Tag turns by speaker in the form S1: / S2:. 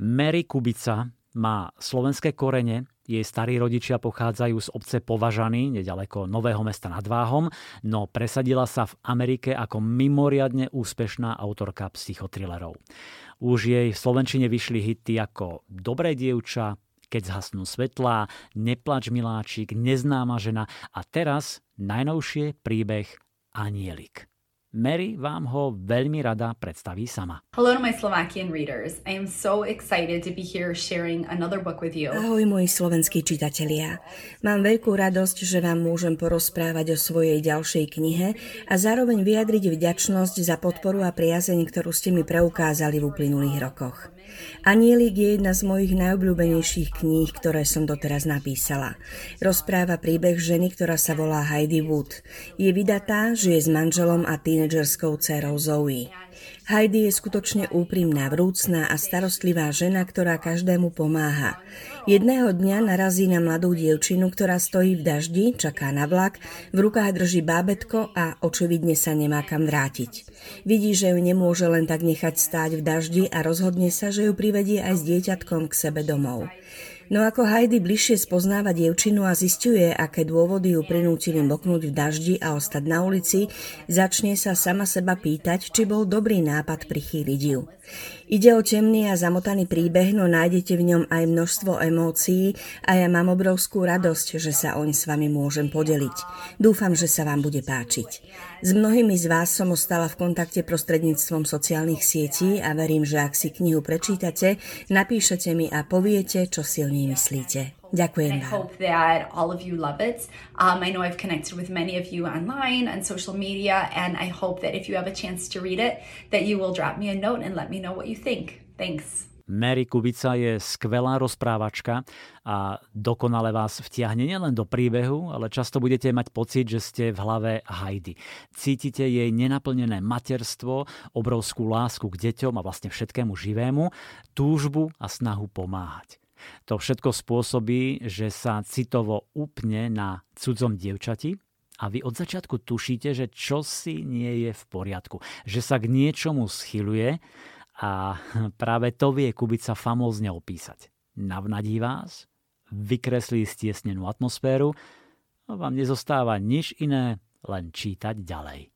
S1: Mary Kubica má slovenské korene, jej starí rodičia pochádzajú z obce Považany, nedaleko Nového mesta nad Váhom, no presadila sa v Amerike ako mimoriadne úspešná autorka psychotrilerov. Už jej v Slovenčine vyšli hity ako Dobré dievča, Keď zhasnú svetlá, Neplač miláčik, Neznáma žena a teraz najnovšie príbeh Anielik. Mary vám ho veľmi rada predstaví sama.
S2: Hello to my Slovakian readers. I am so excited to be here sharing another book with you.
S3: Ahoj moji slovenskí čitatelia. Mám veľkú radosť, že vám môžem porozprávať o svojej ďalšej knihe a zároveň vyjadriť vďačnosť za podporu a priazeň, ktorú ste mi preukázali v uplynulých rokoch. Anielik je jedna z mojich najobľúbenejších kníh, ktoré som doteraz napísala. Rozpráva príbeh ženy, ktorá sa volá Heidi Wood. Je vydatá, žije s manželom a tínedžerskou dcerou Zoe. Heidi je skutočne úprimná, vrúcná a starostlivá žena, ktorá každému pomáha. Jedného dňa narazí na mladú dievčinu, ktorá stojí v daždi, čaká na vlak, v rukách drží bábetko a očividne sa nemá kam vrátiť. Vidí, že ju nemôže len tak nechať stáť v daždi a rozhodne sa, že ju privedie aj s dieťatkom k sebe domov. No ako Heidi bližšie spoznáva dievčinu a zistuje, aké dôvody ju prinútili moknúť v daždi a ostať na ulici, začne sa sama seba pýtať, či bol dobrý nápad prichýliť ju. Ide o temný a zamotaný príbeh, no nájdete v ňom aj množstvo emócií a ja mám obrovskú radosť, že sa oň s vami môžem podeliť. Dúfam, že sa vám bude páčiť. S mnohými z vás som ostala v kontakte prostredníctvom sociálnych sietí a verím, že ak si knihu prečítate, napíšete mi a poviete, čo si o nej myslíte. Ďakujem
S2: I hope that all of you love it. Um, I know I've connected with many of you online and social media, and I hope that if you have a chance to read it, that you will drop me a note and let me know what you think. Thanks.
S1: Mary Kubica je skvelá rozprávačka a dokonale vás vtiahne nielen do príbehu, ale často budete mať pocit, že ste v hlave Heidi. Cítite jej nenaplnené materstvo, obrovskú lásku k deťom a vlastne všetkému živému, túžbu a snahu pomáhať. To všetko spôsobí, že sa citovo upne na cudzom dievčati a vy od začiatku tušíte, že čosi nie je v poriadku, že sa k niečomu schyluje a práve to vie Kubica famózne opísať. Navnadí vás, vykreslí stiesnenú atmosféru a vám nezostáva nič iné, len čítať ďalej.